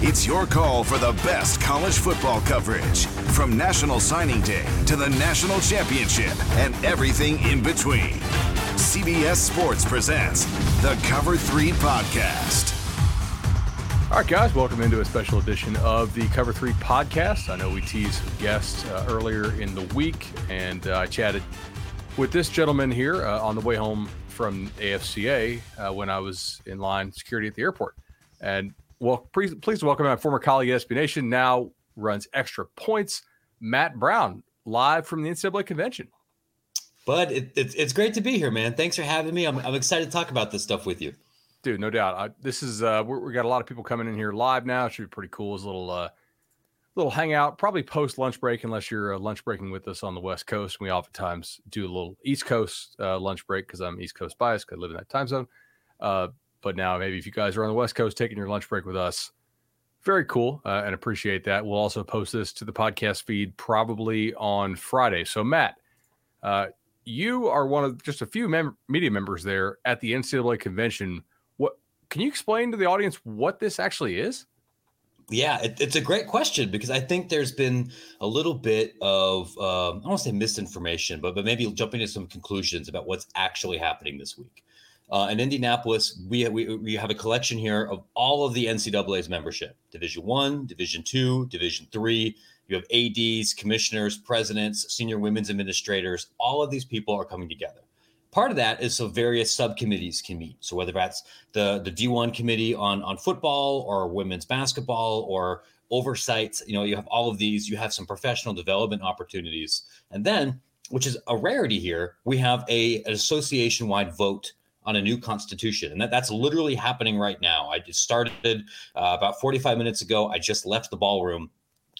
It's your call for the best college football coverage from National Signing Day to the National Championship and everything in between. CBS Sports presents the Cover 3 podcast. All right, guys, welcome into a special edition of the Cover 3 podcast. I know we teased guests uh, earlier in the week, and uh, I chatted with this gentleman here uh, on the way home from AFCA uh, when I was in line security at the airport. And well, please, please welcome my former colleague at SB Nation, now runs extra points, Matt Brown, live from the NCAA convention. Bud, it, it's, it's great to be here, man. Thanks for having me. I'm, I'm excited to talk about this stuff with you. Dude, no doubt. I, this is uh, we got a lot of people coming in here live now. It should be pretty cool. It's a little uh, little hangout, probably post lunch break, unless you're uh, lunch breaking with us on the West Coast. We oftentimes do a little East Coast uh, lunch break because I'm East Coast biased because I live in that time zone. Uh, but now, maybe if you guys are on the West Coast taking your lunch break with us, very cool uh, and appreciate that. We'll also post this to the podcast feed probably on Friday. So, Matt, uh, you are one of just a few mem- media members there at the NCAA convention. What can you explain to the audience what this actually is? Yeah, it, it's a great question because I think there's been a little bit of um, I don't want to say misinformation, but but maybe jumping to some conclusions about what's actually happening this week. Uh, in Indianapolis, we, we we have a collection here of all of the NCAA's membership: Division One, Division Two, Division Three. You have ads, commissioners, presidents, senior women's administrators. All of these people are coming together. Part of that is so various subcommittees can meet. So whether that's the the D1 committee on on football or women's basketball or oversight, you know, you have all of these. You have some professional development opportunities, and then, which is a rarity here, we have a an association wide vote on a new constitution. And that, that's literally happening right now. I just started uh, about 45 minutes ago. I just left the ballroom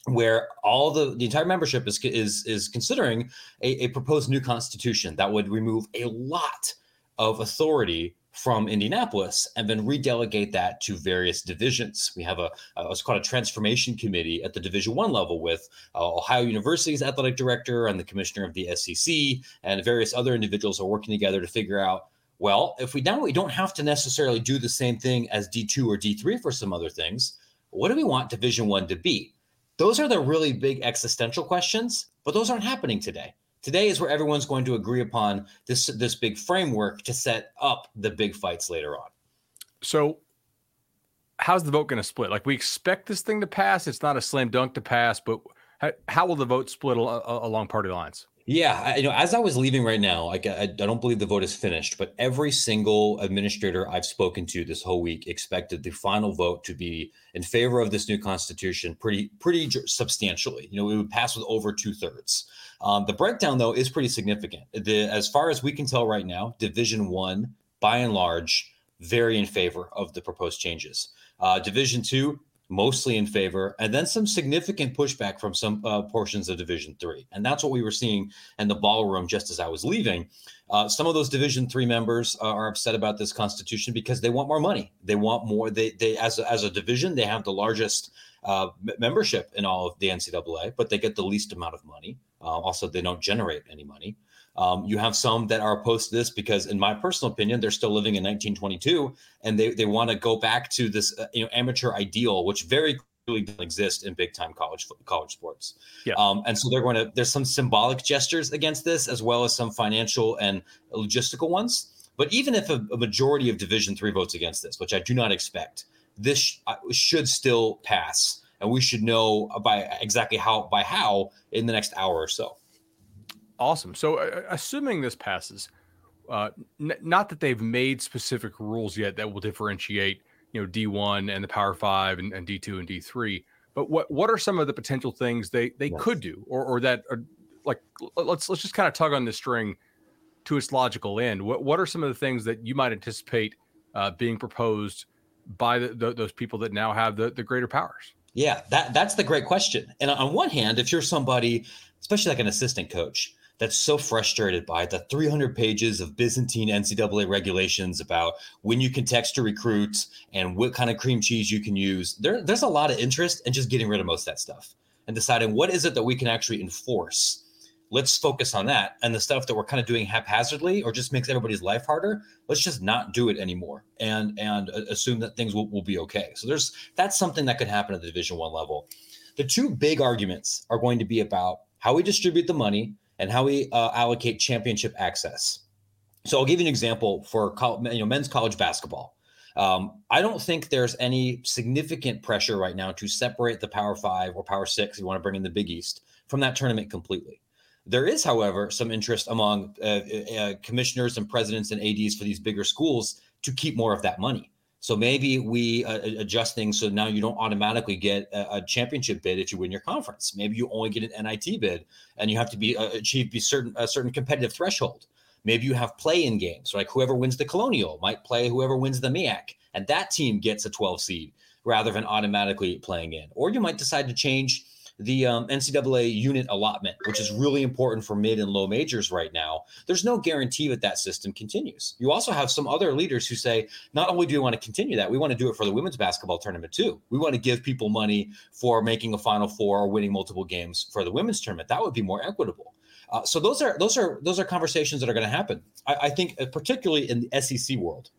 where all the, the entire membership is is is considering a, a proposed new constitution that would remove a lot of authority from Indianapolis and then redelegate that to various divisions. We have a, a what's called a transformation committee at the Division One level with uh, Ohio University's athletic director and the commissioner of the SEC and various other individuals are working together to figure out well, if we now we don't have to necessarily do the same thing as D2 or D3 for some other things, what do we want Division 1 to be? Those are the really big existential questions, but those aren't happening today. Today is where everyone's going to agree upon this this big framework to set up the big fights later on. So how's the vote going to split? Like we expect this thing to pass, it's not a slam dunk to pass, but how, how will the vote split along party lines? Yeah, I, you know, as I was leaving right now, like I, I don't believe the vote is finished, but every single administrator I've spoken to this whole week expected the final vote to be in favor of this new constitution, pretty pretty substantially. You know, it would pass with over two thirds. Um, the breakdown, though, is pretty significant. The, as far as we can tell right now, Division One, by and large, very in favor of the proposed changes. Uh, Division Two, mostly in favor, and then some significant pushback from some uh, portions of Division Three, and that's what we were seeing in the ballroom just as I was leaving. Uh, some of those Division Three members uh, are upset about this Constitution because they want more money. They want more. They they as a, as a division they have the largest uh, membership in all of the NCAA, but they get the least amount of money. Uh, also, they don't generate any money. Um, you have some that are opposed to this because, in my personal opinion, they're still living in 1922 and they, they want to go back to this uh, you know amateur ideal, which very clearly doesn't exist in big time college college sports. Yeah. Um, and so they're going to there's some symbolic gestures against this as well as some financial and logistical ones. But even if a, a majority of Division three votes against this, which I do not expect, this sh- uh, should still pass, and we should know by exactly how by how in the next hour or so. Awesome. So, uh, assuming this passes, uh, n- not that they've made specific rules yet that will differentiate, you know, D1 and the Power Five and, and D2 and D3. But what what are some of the potential things they they yes. could do, or or that are like let's let's just kind of tug on the string to its logical end. What what are some of the things that you might anticipate uh, being proposed by the, the, those people that now have the the greater powers? Yeah, that that's the great question. And on one hand, if you're somebody, especially like an assistant coach, that's so frustrated by the 300 pages of Byzantine NCAA regulations about when you can text to recruits and what kind of cream cheese you can use. There, there's a lot of interest in just getting rid of most of that stuff and deciding what is it that we can actually enforce. Let's focus on that. And the stuff that we're kind of doing haphazardly or just makes everybody's life harder, let's just not do it anymore and and assume that things will, will be okay. So there's that's something that could happen at the division one level. The two big arguments are going to be about how we distribute the money and how we uh, allocate championship access. So I'll give you an example for you know men's college basketball. Um, I don't think there's any significant pressure right now to separate the Power Five or Power Six. If you want to bring in the Big East from that tournament completely. There is, however, some interest among uh, uh, commissioners and presidents and ads for these bigger schools to keep more of that money. So maybe we uh, adjust things so now you don't automatically get a, a, championship bid if you win your conference. Maybe you only get an NIT bid, and you have to be uh, achieve be certain a certain competitive threshold. Maybe you have play-in games, like whoever wins the Colonial might play whoever wins the MIAC, and that team gets a 12 seed rather than automatically playing in. Or you might decide to change the um, NCAA unit allotment, which is really important for mid and low majors right now, there's no guarantee that that system continues. You also have some other leaders who say, not only do we want to continue that, we want to do it for the women's basketball tournament too. We want to give people money for making a Final Four or winning multiple games for the women's tournament. That would be more equitable. Uh, so those are those are those are conversations that are going to happen. I, I think, uh, particularly in the SEC world,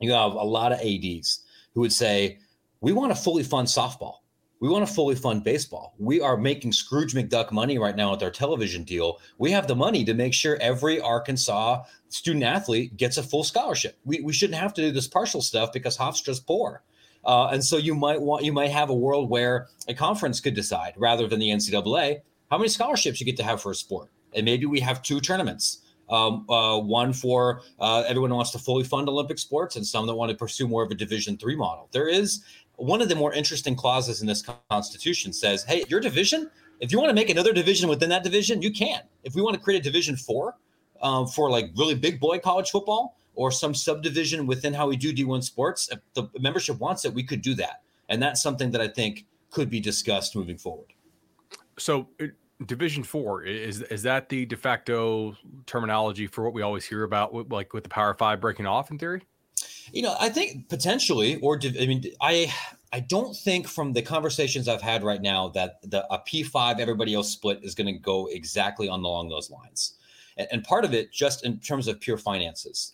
you have a lot of ads who would say, "We want to fully fund softball." We want to fully fund baseball. We are making Scrooge McDuck money right now with our television deal. We have the money to make sure every Arkansas student athlete gets a full scholarship. We, we shouldn't have to do this partial stuff because Hofstra's poor. Uh, and so you might want you might have a world where a conference could decide rather than the NCAA how many scholarships you get to have for a sport. And maybe we have two tournaments. Um, uh, one for uh, everyone who wants to fully fund Olympic sports, and some that want to pursue more of a Division three model. There is one of the more interesting clauses in this constitution says, hey, your division, if you want to make another division within that division, you can. If we want to create a division four um, for like really big boy college football or some subdivision within how we do D1 sports, if the membership wants it, we could do that. And that's something that I think could be discussed moving forward. So, Division Four is is that the de facto terminology for what we always hear about, like with the Power Five breaking off in theory? You know, I think potentially, or I mean, I I don't think from the conversations I've had right now that the a P five everybody else split is going to go exactly on along those lines, and, and, part of it just in terms of pure finances.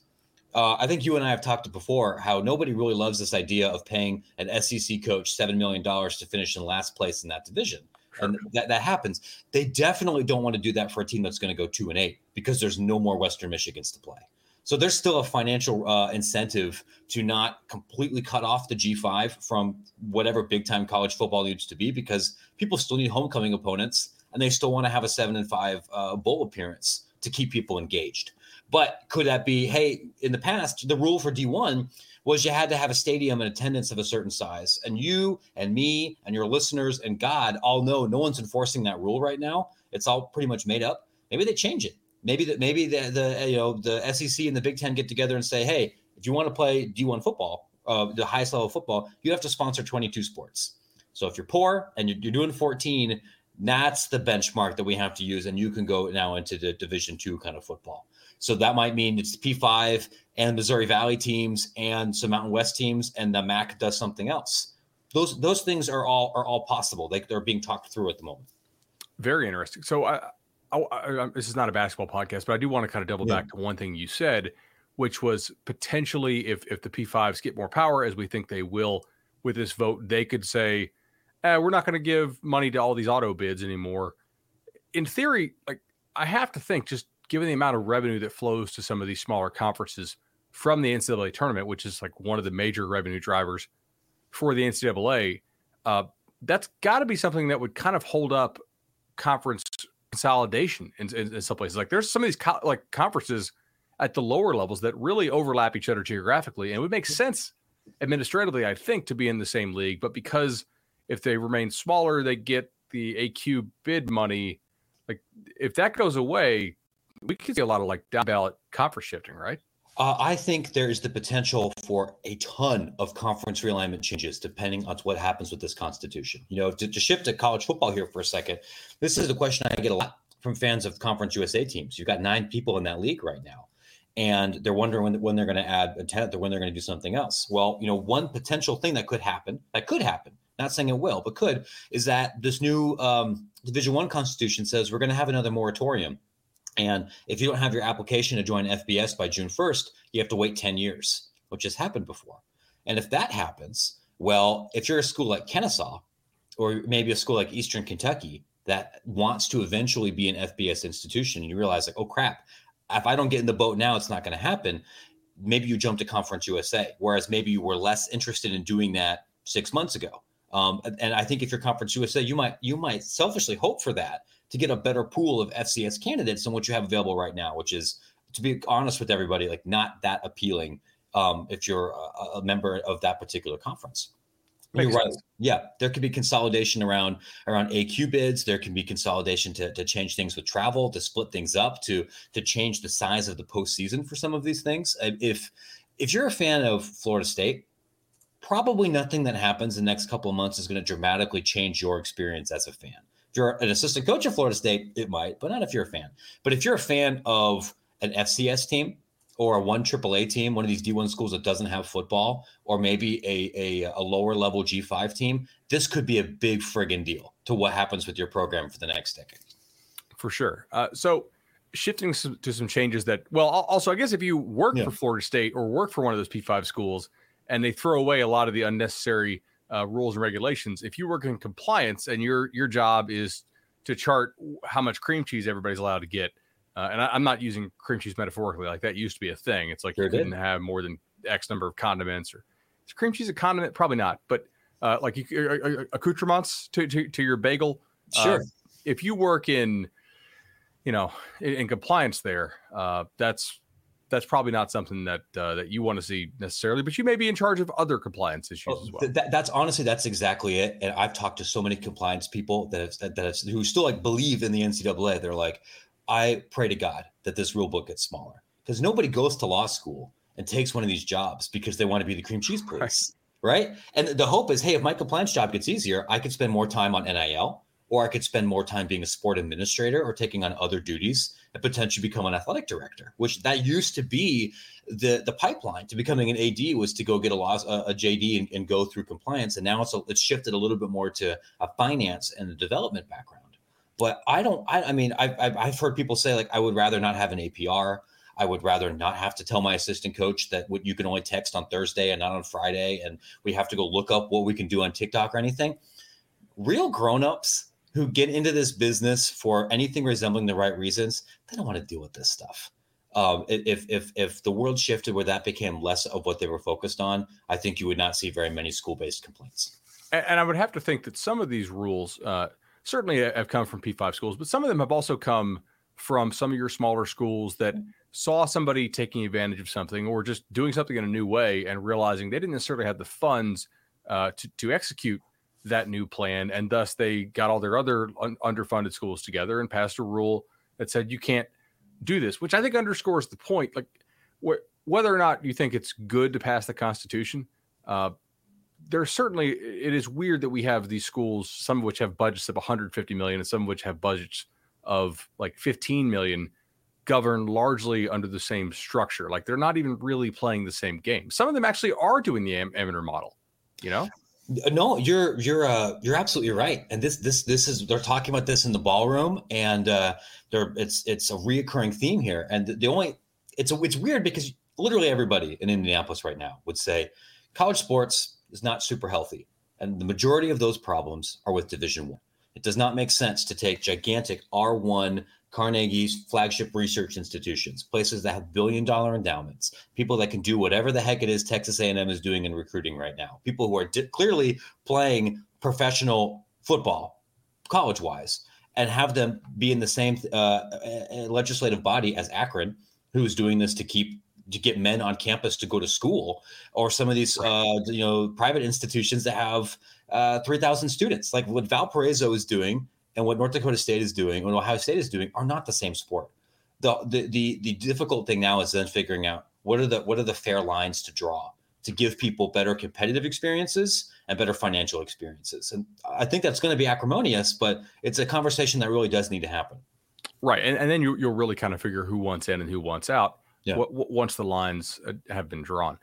Uh, I think you and I have talked before how nobody really loves this idea of paying an SEC coach seven million dollars to finish in last place in that division. Sure. And that, that happens. They definitely don't want to do that for a team that's going to go two and eight because there's no more Western Michigans to play. So there's still a financial uh, incentive to not completely cut off the G5 from whatever big time college football needs to be because people still need homecoming opponents and they still want to have a seven and five uh, bowl appearance to keep people engaged. But could that be, hey, in the past, the rule for D1 was you had to have a stadium and attendance of a certain size. And you and me and your listeners and God all know no one's enforcing that rule right now. It's all pretty much made up. Maybe they change it maybe that maybe the the you know the SEC and the Big Ten get together and say, hey, if you want to play D1 football, uh, the highest level of football, you have to sponsor 22 sports. So if you're poor and you're, you're doing 14, that's the benchmark that we have to use, and you can go now into the Division two kind of football. So that might mean it's P5 and Missouri Valley teams and some Mountain West teams, and the MAC does something else. Those those things are all are all possible. Like they're being talked through at the moment. Very interesting. So I I, I, this is not a basketball podcast, but I do want to kind of double yeah. back to one thing you said, which was potentially if if the P5s get more power, as we think they will with this vote, they could say, eh, "We're not going to give money to all these auto bids anymore." In theory, like I have to think, just given the amount of revenue that flows to some of these smaller conferences from the NCAA tournament, which is like one of the major revenue drivers for the NCAA, uh, that's got to be something that would kind of hold up conference consolidation in, in, in, some places. Like there's some of these co- like conferences at the lower levels that really overlap each other geographically, and it would make sense administratively, I think, to be in the same league. But because if they remain smaller, they get the AQ bid money. Like if that goes away, we could see a lot of like down ballot conference shifting, right? Uh, I think there is the potential for a ton of conference realignment changes depending on what happens with this constitution. You know, to, to shift to college football here for a second, this is a question I get a lot from fans of Conference USA teams. You've got nine people in that league right now, and they're wondering when, when they're going to add a tenth or when they're going to do something else. Well, you know, one potential thing that could happen, that could happen, not saying it will, but could, is that this new um, Division One constitution says we're going to have another moratorium and if you don't have your application to join FBS by June 1st, you have to wait 10 years, which has happened before. And if that happens, well, if you're a school like Kennesaw or maybe a school like Eastern Kentucky that wants to eventually be an FBS institution, and you realize, like, oh crap, if I don't get in the boat now, it's not going to happen. Maybe you jump to Conference USA, whereas maybe you were less interested in doing that six months ago. Um, and I think if you're Conference USA, you might you might selfishly hope for that to get a better pool of FCS candidates than what you have available right now, which is, to be honest with everybody, like not that appealing um, if you're a, a, member of that particular conference. Makes you're right. Sense. Yeah, there could be consolidation around around AQ bids. There can be consolidation to, to change things with travel, to split things up, to to change the size of the postseason for some of these things. If if you're a fan of Florida State, probably nothing that happens in the next couple of months is going to dramatically change your experience as a fan. If you're an assistant coach at Florida State, it might, but not if you're a fan. But if you're a fan of an FCS team or a one AAA team, one of these D1 schools that doesn't have football, or maybe a, a, a lower level G5 team, this could be a big friggin' deal to what happens with your program for the next decade. For sure. Uh, so shifting some, to some changes that, well, also, I guess if you work yeah. for Florida State or work for one of those P5 schools and they throw away a lot of the unnecessary uh, rules and regulations. If you work in compliance and your your job is to chart how much cream cheese everybody's allowed to get, uh, and I, am not using cream cheese metaphorically, like that used to be a thing. It's like sure you did. couldn't have more than X number of condiments, or is cream cheese a condiment? Probably not, but uh, like you, accoutrements to, to, to your bagel. Uh, sure. if you work in, you know, in, in compliance, there, uh, that's that's probably not something that uh, that you want to see necessarily, but you may be in charge of other compliance issues well, as well. Th- that's honestly that's exactly it. And I've talked to so many compliance people that have, that, that have, who still like believe in the NCAA. They're like, I pray to God that this rule book gets smaller because nobody goes to law school and takes one of these jobs because they want to be the cream cheese police, right? right? And the hope is, hey, if my compliance job gets easier, I could spend more time on NIL or I could spend more time being a sport administrator or taking on other duties and potentially become an athletic director, which that used to be the the pipeline to becoming an AD was to go get a, law, a, a JD and, and, go through compliance. And now it's, a, it's shifted a little bit more to a finance and a development background. But I don't, I, I mean, I've, I've heard people say like, I would rather not have an APR. I would rather not have to tell my assistant coach that what you can only text on Thursday and not on Friday. And we have to go look up what we can do on TikTok or anything. Real grown-ups who get into this business for anything resembling the right reasons, they don't want to deal with this stuff. Um, if if if the world shifted where that became less of what they were focused on, I think you would not see very many school-based complaints. And, and I would have to think that some of these rules uh, certainly have come from P5 schools, but some of them have also come from some of your smaller schools that saw somebody taking advantage of something or just doing something in a new way and realizing they didn't necessarily have the funds uh, to to execute that new plan, and thus they got all their other un- underfunded schools together and passed a rule that said you can't do this, which I think underscores the point. Like wh- whether or not you think it's good to pass the Constitution, uh, there's certainly it is weird that we have these schools, some of which have budgets of 150 million, and some of which have budgets of like 15 million, governed largely under the same structure. Like they're not even really playing the same game. Some of them actually are doing the Am- Amateur model. You know. No, you're you're uh, you're absolutely right. And this this this is they're talking about this in the ballroom, and uh, they're it's it's a reoccurring theme here. And the, the only it's a, it's weird because literally everybody in Indianapolis right now would say college sports is not super healthy, and the majority of those problems are with Division One. It does not make sense to take gigantic R one Carnegie's flagship research institutions, places that have billion dollar endowments, people that can do whatever the heck it is Texas A&M is doing in recruiting right now, people who are di- clearly playing professional football, college wise, and have them be in the same uh, legislative body as Akron, who's doing this to keep to get men on campus to go to school, or some of these uh, you know private institutions that have uh, 3,000 students, like what Valparaiso is doing and what North Dakota State is doing, and Ohio State is doing, are not the same sport. The, the the the difficult thing now is then figuring out what are the what are the fair lines to draw to give people better competitive experiences and better financial experiences. And I think that's going to be acrimonious, but it's a conversation that really does need to happen. Right, and, and then you, will really kind of figure who wants in and who wants out. Yeah. W- w- once the lines uh, have been drawn.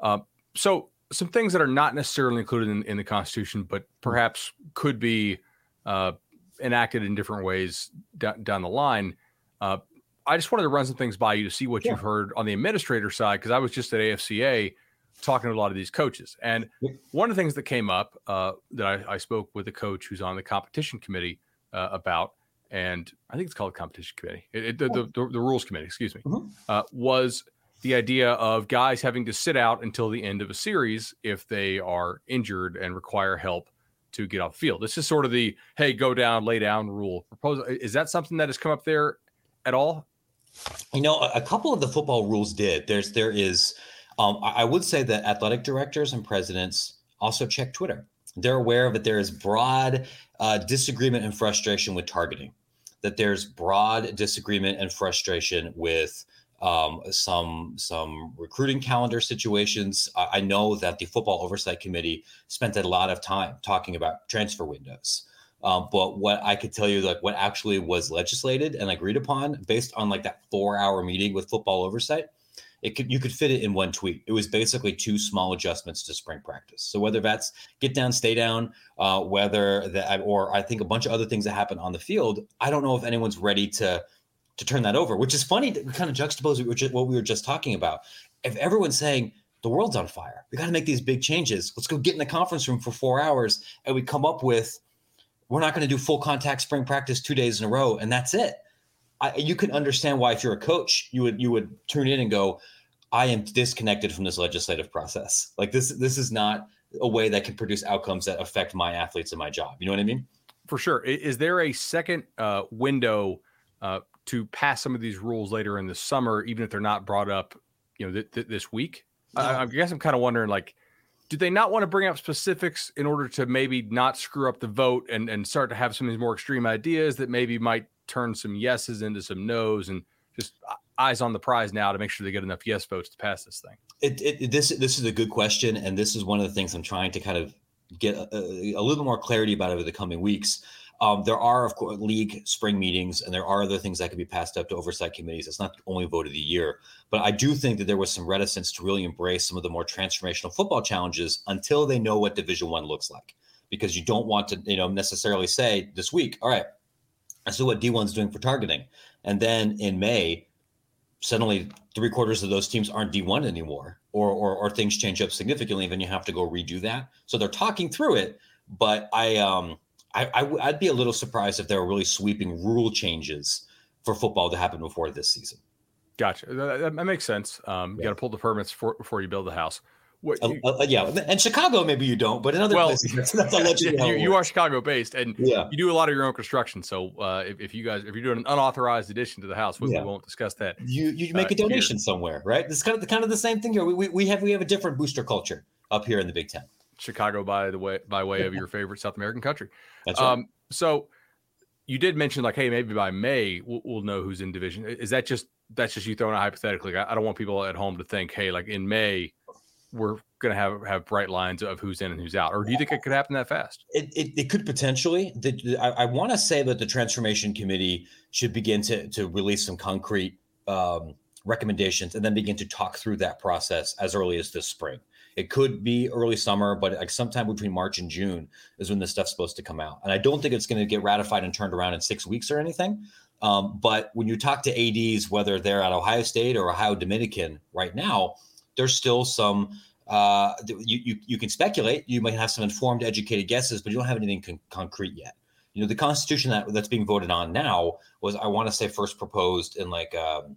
Uh, so some things that are not necessarily included in, in the Constitution, but perhaps could be uh, enacted in different ways d- down the line. Uh, I just wanted to run some things by you to see what yeah. you've heard on the administrator side because I was just at AFCA talking to a lot of these coaches, and one of the things that came up uh, that I, I, spoke with a coach who's on the competition committee uh, about, and I think it's called the competition committee, it, it, the, the, the, the, rules committee, excuse me, mm-hmm. Uh, was the idea of guys having to sit out until the end of a series if they are injured and require help to get off the field. This is sort of the hey, go down, lay down rule proposal. Is that something that has come up there at all? You know, a, couple of the football rules did. There's there is. Um, I would say that athletic directors and presidents also check Twitter. They're aware that there is broad uh, disagreement and frustration with targeting. That there's broad disagreement and frustration with um, some some recruiting calendar situations. I, I, know that the football oversight committee spent a lot of time talking about transfer windows. Um, but what I could tell you, like what actually was legislated and agreed upon, based on like that four-hour meeting with football oversight, it could you could fit it in one tweet. It was basically two small adjustments to spring practice. So whether that's get down, stay down, uh, whether that, or I think a bunch of other things that happen on the field. I don't know if anyone's ready to to turn that over, which is funny to kind of juxtapose what we were just talking about. If everyone's saying the world's on fire, we got to make these big changes. Let's go get in the conference room for four hours, and we come up with we're not going to do full contact spring practice two days in a row, and that's it. I, you can understand why if you're a coach, you would you would tune in and go, I am disconnected from this legislative process. Like this this is not a way that can produce outcomes that affect my athletes and my job. You know what I mean? For sure. Is there a second uh, window uh, to pass some of these rules later in the summer, even if they're not brought up, you know, th- th- this week. No. I, I, guess I'm kind of wondering, like, do they not want to bring up specifics in order to maybe not screw up the vote and and start to have some of these more extreme ideas that maybe might turn some yeses into some nos and just uh, eyes on the prize now to make sure they get enough yes votes to pass this thing? It, it, this this is a good question, and this is one of the things I'm trying to kind of get a, a little more clarity about over the coming weeks. Um, there are, of course, league spring meetings, and there are other things that can be passed up to oversight committees. It's not the only vote of the year, but I do think that there was some reticence to really embrace some of the more transformational football challenges until they know what Division One looks like, because you don't want to, you know, necessarily say this week, all right, I see what D1's doing for targeting, and then in May, suddenly three quarters of those teams aren't D1 anymore, or, or or things change up significantly, and then you have to go redo that. So they're talking through it, but I um I, I would be a little surprised if there were really sweeping rule changes for football to happen before this season. Gotcha. That, that makes sense. Um, yeah. You got to pull the permits for, before you build the house. What, uh, uh, yeah, and Chicago maybe you don't, but in other well, places that's, that's you, you, you, are Chicago based, and yeah. you do a lot of your own construction. So uh, if, if, you guys if you're doing an unauthorized addition to the house, we, yeah. we won't discuss that. You you make a uh, donation here. somewhere, right? It's kind of the kind of the same thing here. We, we, we have we have a different booster culture up here in the Big Ten. Chicago by the way by way of your favorite South American country. That's right. Um, so you did mention like, hey, maybe by May we'll, we'll, know who's in division. Is that just that's just you throwing it hypothetically? I, I, don't want people at home to think, hey, like in May we're going to have have bright lines of who's in and who's out, or do you think it could happen that fast? It it, it could potentially. The, the, I, I want to say that the transformation committee should begin to to release some concrete um, recommendations and then begin to talk through that process as early as this spring It could be early summer, but like sometime between March and June is when this stuff's supposed to come out. And I don't think it's going to get ratified and turned around in six weeks or anything. Um, but when you talk to ads, whether they're at Ohio State or Ohio Dominican right now, there's still some. Uh, you, you you can speculate. You might have some informed, educated guesses, but you don't have anything con- concrete yet. You know, the Constitution that that's being voted on now was, I want to say, first proposed in like um,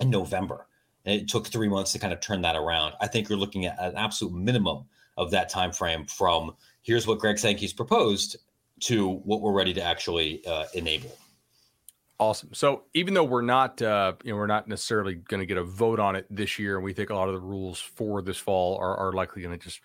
in November, and it took three months to kind of turn that around. I think you're looking at an absolute minimum of that time frame from here's what Greg Sankey's proposed to what we're ready to actually uh, enable. Awesome. So even though we're not, uh, you know, we're not necessarily going to get a vote on it this year, and we think a lot of the rules for this fall are, are likely going to just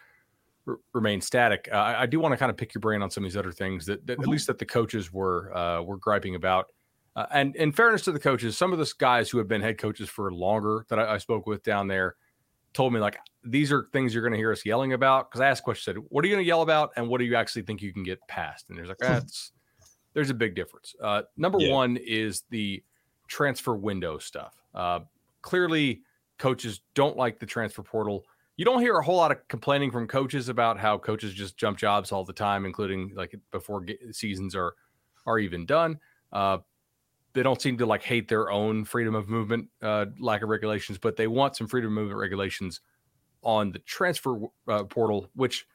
r- remain static. Uh, I, I, do want to kind of pick your brain on some of these other things that, that mm-hmm. at least that the coaches were uh, were griping about. Uh, and in fairness to the coaches, some of the guys who have been head coaches for longer that I, I spoke with down there told me like these are things you're going to hear us yelling about because I asked questions said, "What are you going to yell about?" and "What do you actually think you can get past?" And there's like that's there's a big difference. Uh, number yeah. one is the transfer window stuff. Uh, clearly, coaches don't like the transfer portal. You don't hear a whole lot of complaining from coaches about how coaches just jump jobs all the time, including like before seasons are are even done. Uh, they don't seem to like hate their own freedom of movement, uh, lack of regulations, but they want some freedom of movement regulations on the transfer uh, portal, which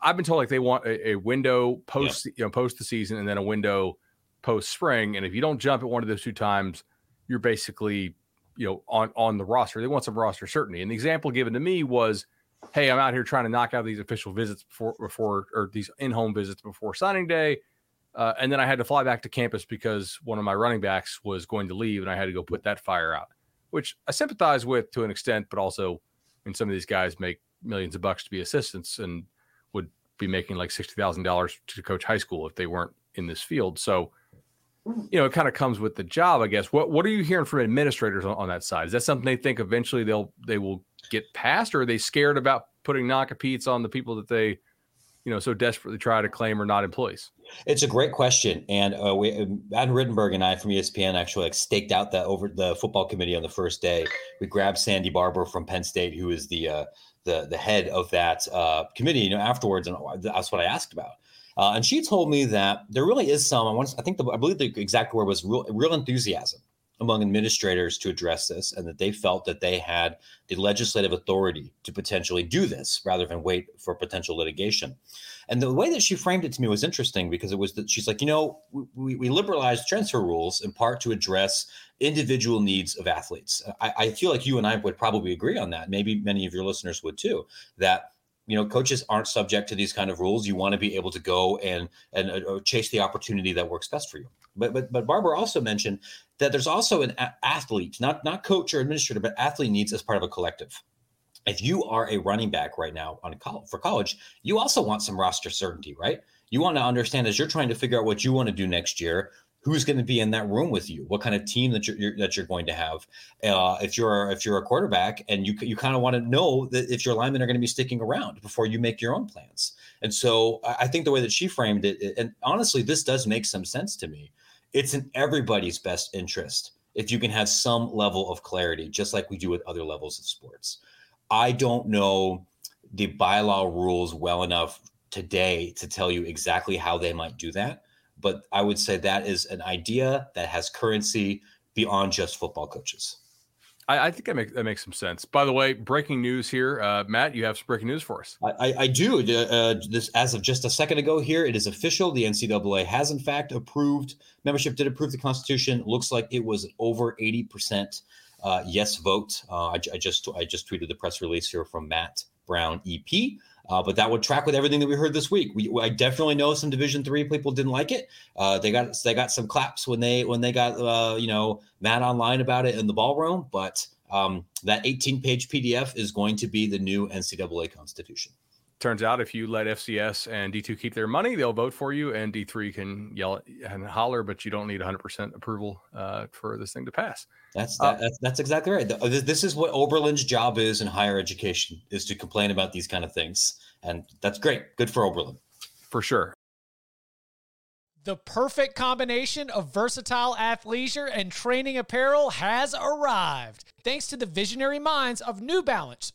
I've been told like they want a, a window post you know post the season and then a window post spring, and if you don't jump at one of those two times, you're basically you know on on the roster. They want some roster certainty. And the example given to me was, hey, I'm out here trying to knock out these official visits before before or these in home visits before signing day. Uh, and then I had to fly back to campus because one of my running backs was going to leave, and I had to go put that fire out, which I sympathize with to an extent, but also, I mean, some of these guys make millions of bucks to be assistants, and would be making like sixty thousand dollars to coach high school if they weren't in this field. So, you know, it kind of comes with the job, I guess. What What are you hearing from administrators on, on that side? Is that something they think eventually they'll they will get past, or are they scared about putting non-competes on the people that they you know so desperately try to claim are not employees? It's a great question, and uh, we Adam Rittenberg and I from ESPN actually like staked out the over the football committee on the first day. We grabbed Sandy Barbour from Penn State, who is the uh, the the head of that uh, committee, you know, afterwards, and that's what I asked about. Uh, and she told me that there really is some. I want. I think the, I believe the exact word was real, real enthusiasm among administrators to address this, and that they felt that they had the legislative authority to potentially do this rather than wait for potential litigation. And the way that she framed it to me was interesting because it was that she's like, you know, we, we liberalized transfer rules in part to address individual needs of athletes. I, I feel like you and I would probably agree on that. Maybe many of your listeners would too. That you know coaches aren't subject to these kind of rules you want to be able to go and and uh, chase the opportunity that works best for you but but but Barbour also mentioned that there's also an a- athlete not not coach or administrator but athlete needs as part of a collective. If you are a running back right now on college for college you also want some roster certainty right? You want to understand as you're trying to figure out what you want to do next year who's going to be in that room with you what kind of team that you're, you're that you're going to have uh, if you're if you're a quarterback and you you kind of want to know that if your linemen are going to be sticking around before you make your own plans. And so i think the way that she framed it and honestly this does make some sense to me it's in everybody's best interest if you can have some level of clarity just like we do with other levels of sports i don't know the bylaw rules well enough today to tell you exactly how they might do that but I would say that is an idea that has currency beyond just football coaches. I, I think that makes that makes some sense. By the way, breaking news here, uh, Matt. You have some breaking news for us. I, I do. Uh, this as of just a second ago. Here, it is official. The NCAA has in fact approved. Membership did approve the Constitution. Looks like it was over eighty percent uh, yes vote. Uh, I, I just I just tweeted the press release here from Matt Brown EP. Uh, but that would track with everything that we heard this week. We, I definitely know some Division three people didn't like it. Uh, they got they got some claps when they when they got uh, you know mad online about it in the ballroom. But um, that 18 page PDF is going to be the new NCAA Constitution. Turns out if you let FCS and D2 keep their money, they'll vote for you, and D3 can yell and holler, but you don't need 100% approval uh, for this thing to pass. That's, uh, that's that's exactly right. This is what Oberlin's job is in higher education: is to complain about these kind of things, and that's great. Good for Oberlin, for sure. The perfect combination of versatile athleisure and training apparel has arrived. Thanks to the visionary minds of New Balance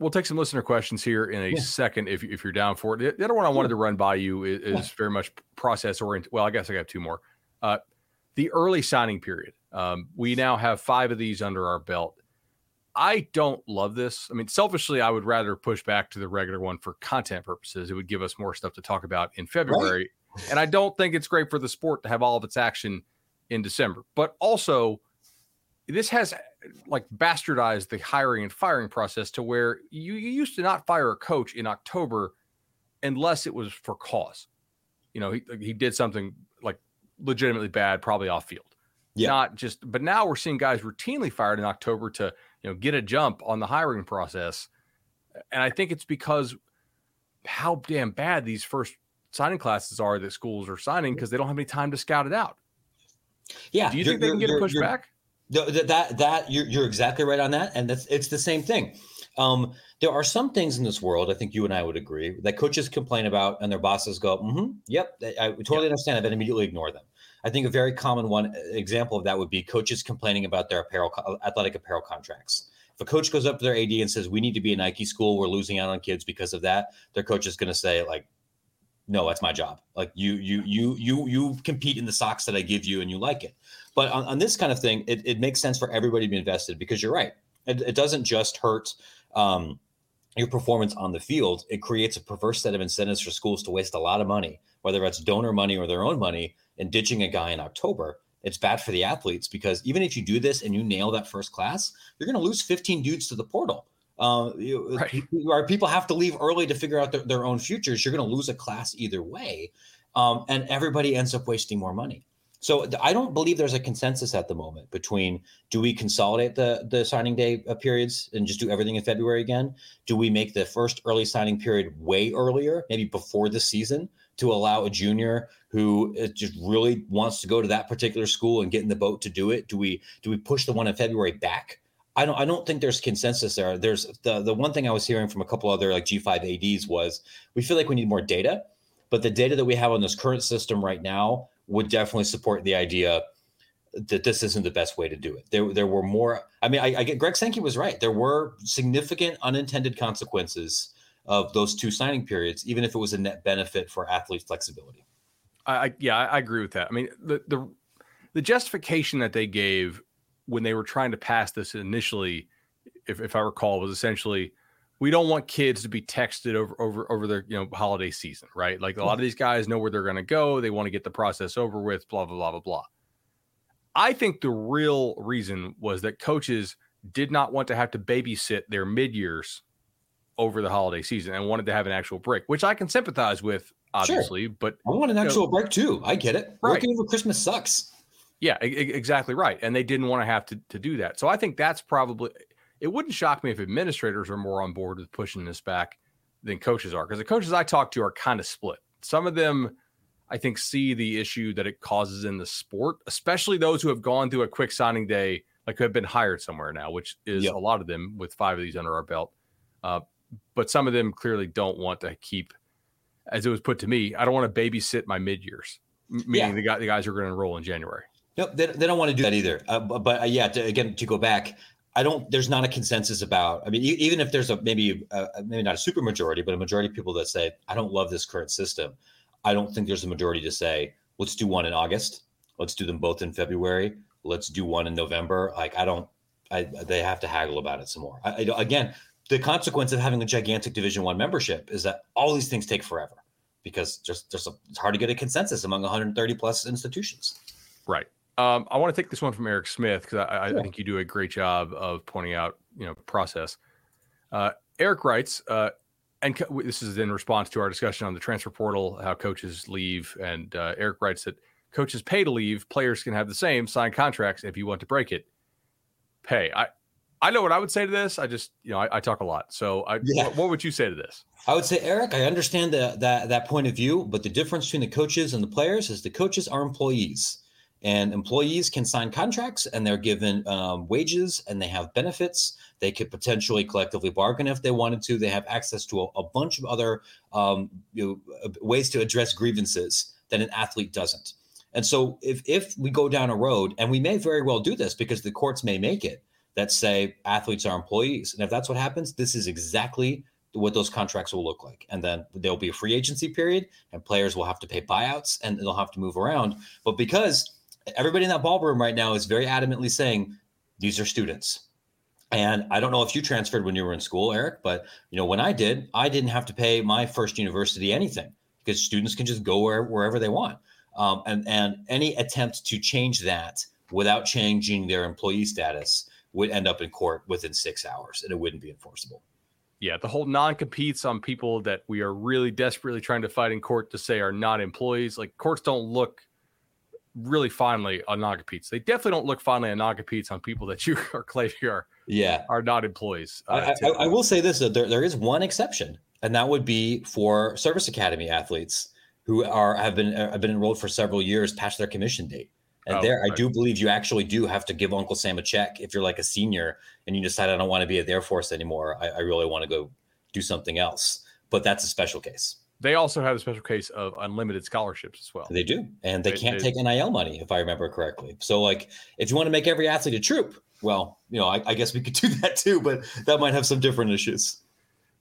We'll take some listener questions here in a yeah. second if, if you're down for it. The other one I wanted to run by you is, is yeah. very much process oriented. Well, I guess I got two more. Uh, the early signing period. Um, we now have five of these under our belt. I don't love this. I mean, selfishly, I would rather push back to the regular one for content purposes. It would give us more stuff to talk about in February. Right. And I don't think it's great for the sport to have all of its action in December. But also, this has like bastardized the hiring and firing process to where you, you used to not fire a coach in October unless it was for cause. You know, he, he did something like legitimately bad, probably off field. Yeah. Not just, but now we're seeing guys routinely fired in October to, you know, get a jump on the hiring process. And I think it's because how damn bad these first signing classes are that schools are signing because they don't have any time to scout it out. Yeah. Do you think they can get it pushed back? That that, that you're, you're exactly right on that, and that's it's the same thing. Um, there are some things in this world, I think you and I would agree, that coaches complain about, and their bosses go, mm-hmm, "Yep, I totally yep. understand it," and immediately ignore them. I think a very common one example of that would be coaches complaining about their apparel, athletic apparel contracts. If a coach goes up to their AD and says, "We need to be a Nike school. We're losing out on kids because of that," their coach is going to say, "Like, no, that's my job. Like you, you, you, you, you compete in the socks that I give you, and you like it." But on, on this kind of thing, it, it, makes sense for everybody to be invested because you're right. It, it doesn't just hurt um, your performance on the field. It creates a perverse set of incentives for schools to waste a lot of money, whether it's donor money or their own money, in ditching a guy in October. It's bad for the athletes because even if you do this and you nail that first class, you're going to lose 15 dudes to the portal. Uh, you, right. people have to leave early to figure out their, their own futures. You're going to lose a class either way. Um, and everybody ends up wasting more money. So I don't believe there's a consensus at the moment between do we consolidate the the signing day uh, periods and just do everything in February again? Do we make the first early signing period way earlier, maybe before the season, to allow a junior who uh, just really wants to go to that particular school and get in the boat to do it? Do we do we push the one in February back? I don't I don't think there's consensus there. There's the the one thing I was hearing from a couple other like G5 ADs was we feel like we need more data, but the data that we have on this current system right now would definitely support the idea that this isn't the best way to do it. There, there were more. I mean, I, I get Greg Sankey was right. There were significant unintended consequences of those two signing periods, even if it was a net benefit for athlete flexibility. I, yeah, I agree with that. I mean, the the the justification that they gave when they were trying to pass this initially, if, if I recall, was essentially we don't want kids to be texted over over over the you know holiday season, right? Like a lot of these guys know where they're going to go. They want to get the process over with. Blah blah blah blah blah. I think the real reason was that coaches did not want to have to babysit their mid years over the holiday season and wanted to have an actual break, which I can sympathize with, obviously. Sure. But I want an actual know, break too. I get it. Right. Working over Christmas sucks. Yeah, exactly right. And they didn't want to have to, to do that. So I think that's probably it wouldn't shock me if administrators are more on board with pushing this back than coaches are because the coaches I talk to are kind of split. Some of them, I think, see the issue that it causes in the sport, especially those who have gone through a quick signing day, like who have been hired somewhere now, which is yep. a lot of them with five of these under our belt. Uh, but some of them clearly don't want to keep, as it was put to me, I don't want to babysit my mid years, meaning yeah. the, guy, the guys are going to enroll in January. No, they, they don't want to do that either. Uh, but, but uh, yeah, to, again, to go back, I don't. There's not a consensus about. I mean, even if there's a maybe a, maybe not a super majority, but a majority of people that say I don't love this current system. I don't think there's a majority to say let's do one in August. Let's do them both in February. Let's do one in November. Like I don't. I they have to haggle about it some more. I, I, again, the consequence of having a gigantic Division One membership is that all these things take forever. because just just a, it's hard to get a consensus among 130 plus institutions. Right. Um, I want to take this one from Eric Smith because I, I think you do a great job of pointing out, you know, process. Uh, Eric writes, uh, and co- this is in response to our discussion on the transfer portal, how coaches leave. And uh, Eric writes that coaches pay to leave, players can have the same signed contracts. If you want to break it, pay. I, I know what I would say to this. I just, you know, I, I talk a lot. So, I, Yeah. what, what would you say to this? I would say, Eric, I understand that that that point of view, but the difference between the coaches and the players is the coaches are employees, and employees can sign contracts and they're given um, wages and they have benefits. They could potentially collectively bargain if they wanted to. They have access to a, a bunch of other um, you know, uh, ways to address grievances that an athlete doesn't. And so, if if we go down a road, and we may very well do this because the courts may make it that say athletes are employees, and if that's what happens, this is exactly what those contracts will look like. And then there'll be a free agency period, and players will have to pay buyouts and they'll have to move around. But because everybody in that ballroom right now is very adamantly saying these are students. And I don't know if you transferred when you were in school, Eric, but you know when I did, I didn't have to pay my first university anything because students can just go where, wherever they want. Um, and and any attempt to change that without changing their employee status would end up in court within six hours, and it wouldn't be enforceable. Yeah, the whole non-competes on people that we are really desperately trying to fight in court to say are not employees. Like courts don't look really fondly on non-competes. They definitely don't look fondly on non-competes on people that you are claiming are Yeah, are not employees. uh, I, I. I will say this: there, there is one exception, and that would be for service academy athletes who are have been uh, have been enrolled for several years past their commission date. And Oh, there, I do believe you actually do have to give Uncle Sam a check if you're like a senior and you decide I don't want to be at the Air Force anymore. I, I really want to go do something else. But that's a special case. They also have a special case of unlimited scholarships as well. They do, and they They- can't they- take NIL money if I remember correctly. So, like, if you want to make every athlete a troop, well, you know, I, I guess we could do that too, but that might have some different issues.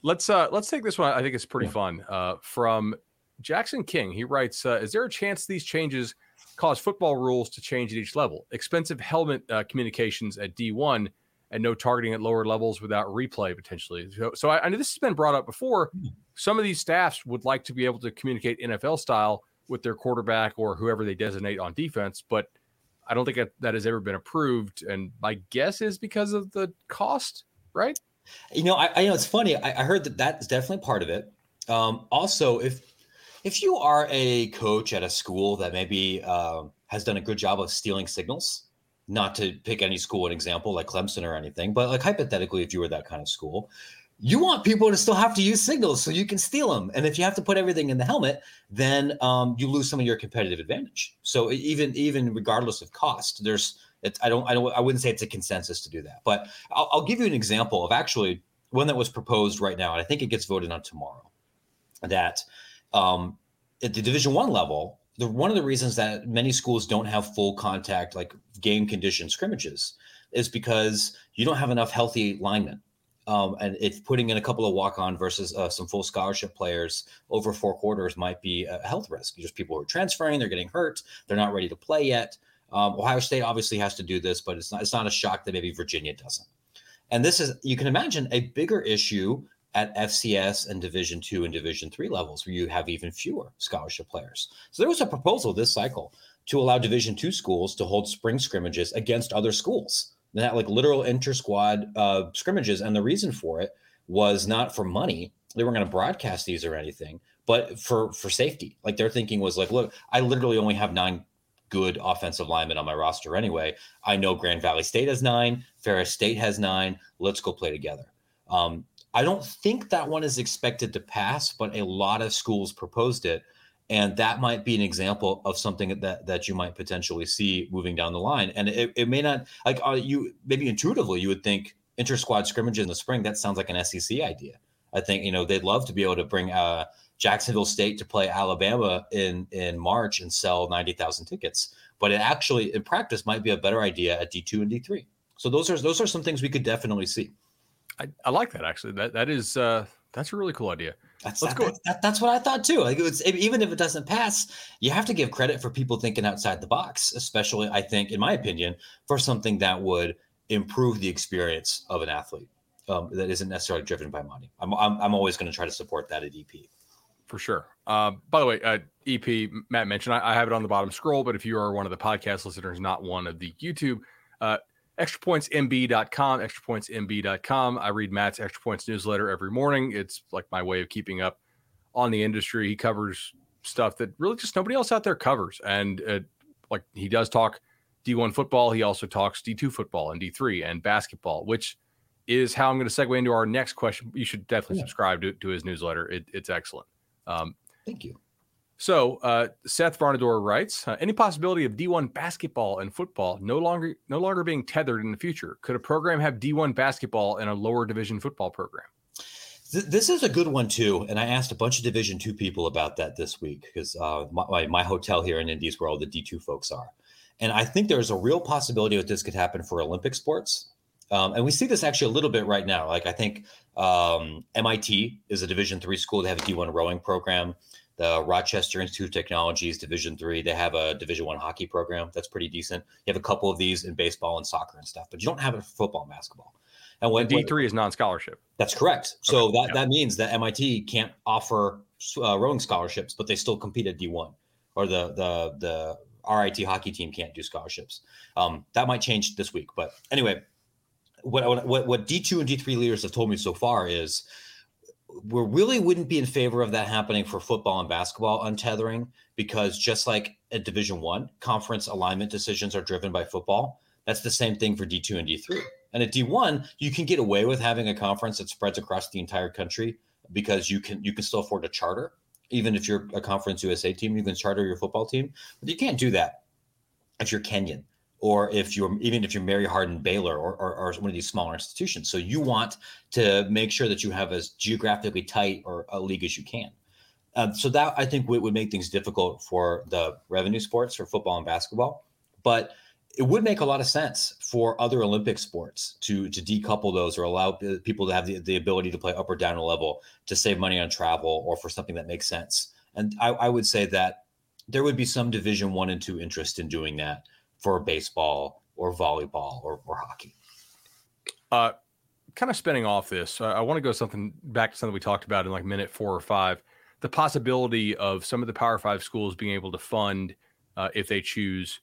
Let's uh let's take this one. I think it's pretty fun. Uh, from Jackson King, he writes: uh, Is there a chance these changes cause football rules to change at each level? Expensive helmet uh, communications at D one and no targeting at lower levels without replay potentially. So, so I, I know this has been brought up before. Some of these staffs would like to be able to communicate NFL style with their quarterback or whoever they designate on defense, but I don't think that, that has ever been approved. And my guess is because of the cost, right? You know, I, I know it's funny. I, I heard that that is definitely part of it. Um, also, if if you are a coach at a school that maybe um, has done a good job of stealing signals, not to pick any school an example like Clemson or anything, but like hypothetically, if you were that kind of school, you want people to still have to use signals so you can steal them. And if you have to put everything in the helmet, then um, you lose some of your competitive advantage. So even even regardless of cost, there's I don't I don't I wouldn't say it's a consensus to do that, but I'll, I'll give you an example of actually one that was proposed right now, and I think it gets voted on tomorrow. That um, at the Division One level, the one of the reasons that many schools don't have full contact, like game condition scrimmages, is because you don't have enough healthy linemen. Um, and if putting in a couple of walk-on versus uh, some full scholarship players over four quarters might be a health risk. Just people who are transferring, they're getting hurt, they're not ready to play yet. Um, Ohio State obviously has to do this, but it's not it's not a shock that maybe Virginia doesn't. And this is you can imagine a bigger issue at FCS and Division two and Division three levels where you have even fewer scholarship players. So there was a proposal this cycle to allow Division two schools to hold spring scrimmages against other schools. That like literal inter squad uh, scrimmages, and the reason for it was not for money. They weren't going to broadcast these or anything, but for for safety. Like their thinking was like, look, I literally only have nine good offensive linemen on my roster anyway. I know Grand Valley State has nine, Ferris State has nine. Let's go play together. Um, I don't think that one is expected to pass, but a lot of schools proposed it. And that might be an example of something that that you might potentially see moving down the line. And it, it may not like uh, you maybe intuitively you would think inter squad scrimmages in the spring. That sounds like an SEC idea. I think you know they'd love to be able to bring uh, Jacksonville State to play Alabama in in March and sell ninety thousand tickets. But it actually in practice might be a better idea at D two and D three. So those are those are some things we could definitely see. I, I like that actually. That that is uh that's a really cool idea. That's Let's that, go. That, that- that's what I thought too. Like it's even if it doesn't pass, you have to give credit for people thinking outside the box, especially I think, in my opinion, for something that would improve the experience of an athlete um, that isn't necessarily driven by money. I'm I'm, I'm always going to try to support that at EP. for sure. Uh, by the way, uh, EP Matt mentioned I, I, have it on the bottom scroll, but if you are one of the podcast listeners, not one of the YouTube, uh, extrapointsmb.com, extrapointsmb.com. I read Matt's Extra Points newsletter every morning. It's like my way of keeping up on the industry. He covers stuff that really just nobody else out there covers, and uh, like he does talk D1 football. He also talks D2 football and D3 and basketball, which is how I'm going to segue into our next question. You should definitely yeah. subscribe to, to his newsletter. It, it's excellent. Um, Thank you. So uh, Seth Varnador writes: uh, Any possibility of D1 basketball and football no longer no longer being tethered in the future? Could a program have D1 basketball and a lower division football program? This is a good one too, and I asked a bunch of Division two people about that this week because uh, my, my hotel here in Indy is where all the D two folks are, and I think there's a real possibility that this could happen for Olympic sports. Um, and we see this actually a little bit right now. Like I think um, MIT is a Division three school. They have a D1 rowing program. The Rochester Institute of Technology is Division three. They have a Division one hockey program that's pretty decent. You have a couple of these in baseball and soccer and stuff, but you don't have it for football and basketball. And when D three is non-scholarship. That's correct. So okay. that yeah. that means that MIT can't offer uh, rowing scholarships, but they still compete at D one, or the the the RIT hockey team can't do scholarships. Um, that might change this week, but anyway, what what what D two and D three leaders have told me so far is we really wouldn't be in favor of that happening for football and basketball untethering because just like at Division One, conference alignment decisions are driven by football. That's the same thing for D two and D three. And at D one, you can get away with having a conference that spreads across the entire country because you can you can still afford a charter. Even if you're a conference USA team, you can charter your football team, but you can't do that if you're Kenyon or if you're even if you're Mary Hardin Baylor or, or, or, one of these smaller institutions. So you want to make sure that you have as geographically tight or a league as you can. Um, so that I think would, would make things difficult for the revenue sports for football and basketball, but it would make a lot of sense for other Olympic sports to to decouple those or allow people to have the, the ability to play up or down a level to save money on travel or for something that makes sense. And I, I would say that there would be some Division One and Two interest in doing that for baseball or volleyball or, or hockey. Uh, kind of spinning off this, uh, I want to go something back to something we talked about in like minute four or five. The possibility of some of the Power Five schools being able to fund, uh, if they choose,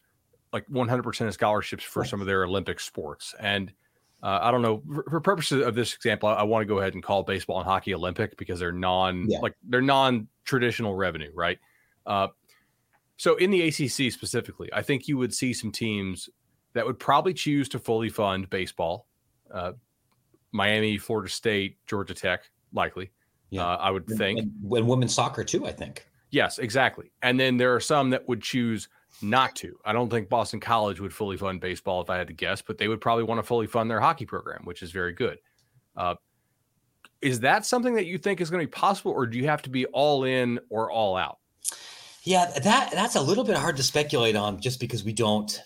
like 100% of scholarships for some of their Olympic sports. And uh, I don't know for, for, purposes of this example, I, I, want to go ahead and call baseball and hockey Olympic because they're non yeah. like they're non traditional revenue, right? Uh, so in the ACC specifically, I think you would see some teams that would probably choose to fully fund baseball. Uh, Miami, Florida State, Georgia Tech, likely. Yeah, uh, I would think. And, and women's soccer too. I think. Yes, exactly. And then there are some that would choose not to. I don't think Boston College would fully fund baseball if I had to guess, but they would probably want to fully fund their hockey program, which is very good. Uh, is that something that you think is going to be possible, or do you have to be all in or all out? Yeah, that that's a little bit hard to speculate on, just because we don't.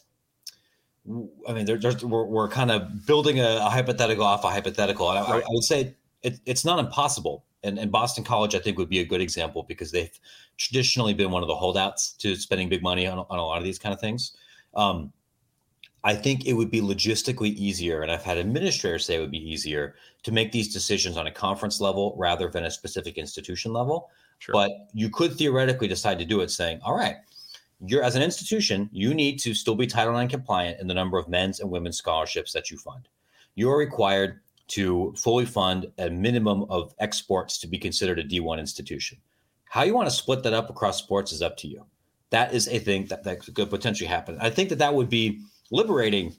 I mean, there, there's, we're, we're kind of building a, a, hypothetical off a hypothetical, and I, right. I would say it, it's not impossible. And, and Boston College, I think, would be a good example because they've traditionally been one of the holdouts to spending big money on, on a lot of these kind of things. Um, I think it would be logistically easier, and I've had administrators say it would be easier to make these decisions on a conference level rather than a specific institution level. Sure. But you could theoretically decide to do it saying, all right, you're as an institution, you need to still be Title IX compliant in the number of men's and women's scholarships that you fund. You are required to fully fund a minimum of exports to be considered a D1 institution. How you want to split that up across sports is up to you. That is a thing that, that could potentially happen. I think that that would be liberating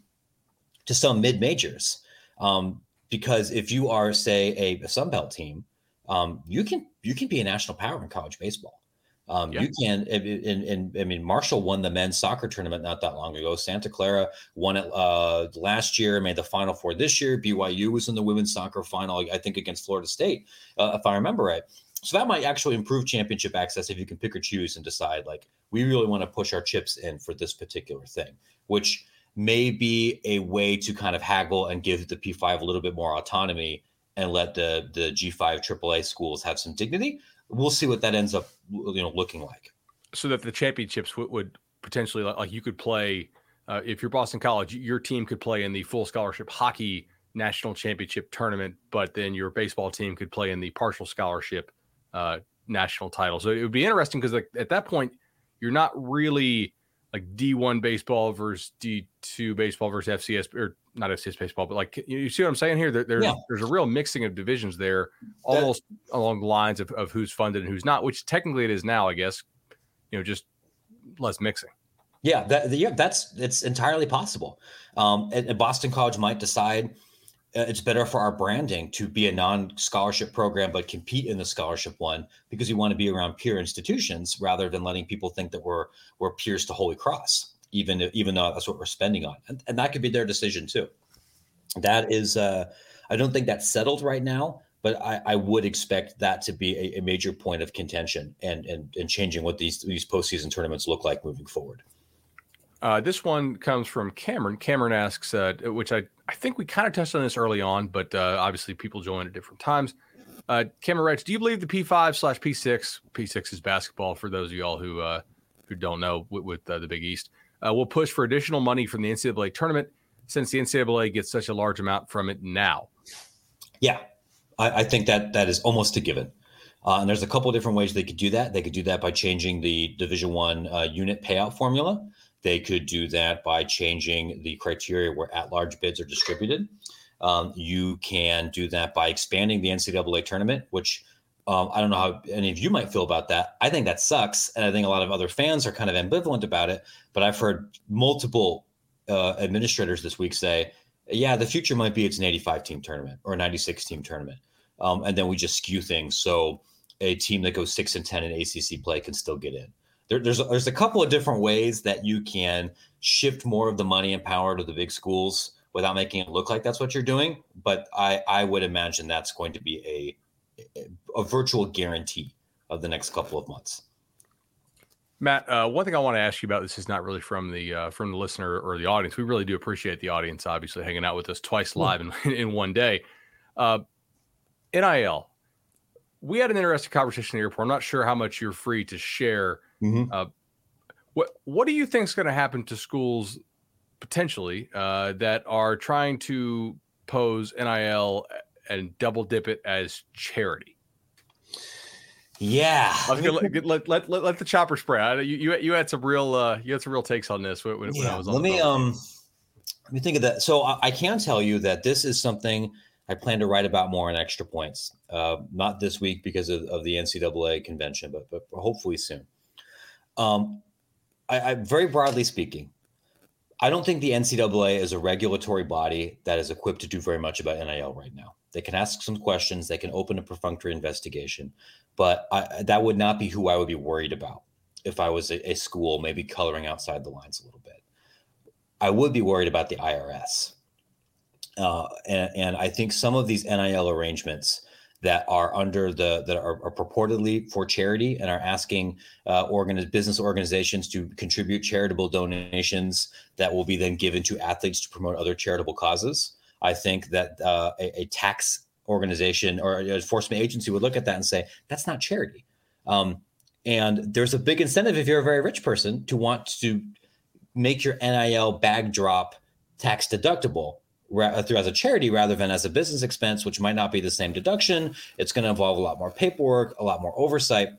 to some mid majors. Um, because if you are, say, a, a Sunbelt team, um, you can you can be a national power in college baseball. Um, yeah. You can, and, I mean, Marshall won the men's soccer tournament not that long ago. Santa Clara won it uh, last year, made the final four this year. BYU was in the women's soccer final, I think, against Florida State, uh, if I remember right. So that might actually improve championship access if you can pick or choose and decide, like, we really want to push our chips in for this particular thing, which may be a way to kind of haggle and give the P5 a little bit more autonomy and let the the G5 AAA schools have some dignity. We'll see what that ends up you know looking like. So that the championships would, would potentially like you could play uh, if you're Boston College, your team could play in the full scholarship hockey national championship tournament, but then your baseball team could play in the partial scholarship uh, national title. So it would be interesting because like at that point, you're not really like D1 baseball versus D2 baseball versus FCS or not FCS baseball, but like you see what I'm saying here? There, there's yeah. there's a real mixing of divisions there, almost that, along the lines of, of who's funded and who's not, which technically it is now, I guess. You know, just less mixing. Yeah, that yeah, that's it's entirely possible. Um, and, and Boston College might decide it's better for our branding to be a non-scholarship program but compete in the scholarship one because we want to be around peer institutions rather than letting people think that we're we're peers to Holy Cross, even even though that's what we're spending on, and, and that could be their decision too. That is, uh, I don't think that's settled right now, but I, I would expect that to be a, a, major point of contention and, and and changing what these these postseason tournaments look like moving forward. Uh, this one comes from Cameron. Cameron asks, uh, which I, I think we kind of touched on this early on, but uh, obviously people join at different times. Uh, Cameron writes, "Do you believe the P5 slash P6 P6 is basketball for those of y'all who uh, who don't know with, with uh, the Big East will push for additional money from the NCAA tournament since the NCAA gets such a large amount from it now?" Yeah, I, I think that that is almost a given. and there's a couple of different ways they could do that. They could do that by changing the Division One unit payout formula. They could do that by changing the criteria where at large bids are distributed. Um, you can do that by expanding the NCAA tournament, which um, I don't know how any of you might feel about that. I think that sucks. And I think a lot of other fans are kind of ambivalent about it. But I've heard multiple uh, administrators this week say, yeah, the future might be it's an 85 team tournament or a 96 team tournament. Um, and then we just skew things. So a team that goes six and 10 in ACC play can still get in there, there's there's a couple of different ways that you can shift more of the money and power to the big schools without making it look like that's what you're doing. But I I would imagine that's going to be a a virtual guarantee of the next couple of months. Matt, uh, one thing I want to ask you about this is not really from the uh, from the listener or the audience. We really do appreciate the audience, obviously, hanging out with us twice live in, in one day. Uh, NIL, we had an interesting conversation in the airport. I'm not sure how much you're free to share Mm-hmm. Uh, what what do you think is going to happen to schools potentially uh, that are trying to pose NIL and double dip it as charity? Yeah, I was gonna let, let, let, let, let the chopper spray. You, you you had some real uh, you had some real takes on this when, when yeah, I was on. Let me um let me think of that. So I, I, can tell you that this is something I plan to write about more in extra points. Uh, not this week because of, of the NCAA convention, but but hopefully soon. Um, I, I very broadly speaking, I don't think the NCAA is a regulatory body that is equipped to do very much about NIL right now. They can ask some questions, they can open a perfunctory investigation, but I, that would not be who I would be worried about if I was a, a, school, maybe coloring outside the lines a little bit. I would be worried about the IRS. Uh, and, and I think some of these NIL arrangements that are under the that are, are purportedly for charity and are asking uh, business organizations to contribute charitable donations that will be then given to athletes to promote other charitable causes. I think that uh, a, a, tax organization or an enforcement agency would look at that and say that's not charity. Um, and there's a big incentive if you're a very rich person to want to make your NIL bag drop tax deductible through as a charity rather than as a business expense, which might not be the same deduction. It's going to involve a lot more paperwork, a lot more oversight.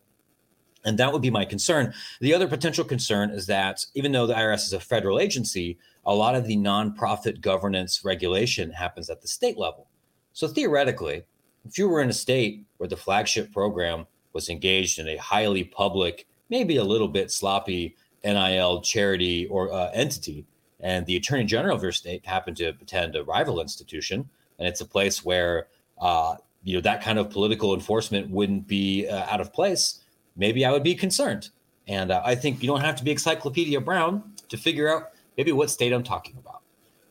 And that would be my concern. The other potential concern is that even though the IRS is a federal agency, a lot of the nonprofit governance regulation happens at the state level. So theoretically, if you were in a state where the flagship program was engaged in a highly public, maybe a little bit sloppy NIL charity or uh, entity, and the attorney general of your state happened to attend a rival institution, and it's a place where uh, you know that kind of political enforcement wouldn't be uh, out of place. Maybe I would be concerned, and uh, I think you don't have to be Encyclopedia Brown to figure out maybe what state I'm talking about.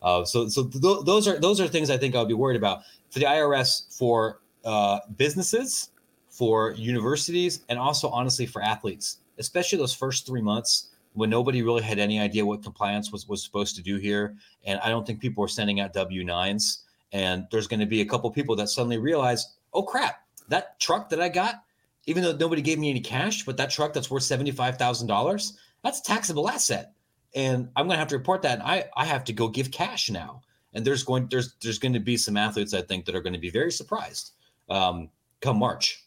Uh, so, so th- those are those are things I think I would be worried about for the IRS, for uh, businesses, for universities, and also honestly for athletes, especially those first three months when nobody really had any idea what compliance was was supposed to do here, and I don't think people were sending out W nines. And there's going to be a couple people that suddenly realize, oh crap, that truck that I got, even though nobody gave me any cash, but that truck that's worth seventy five thousand dollars, that's a taxable asset, and I'm going to have to report that, and I I have to go give cash now. And there's going there's there's going to be some athletes I think that are going to be very surprised um, come March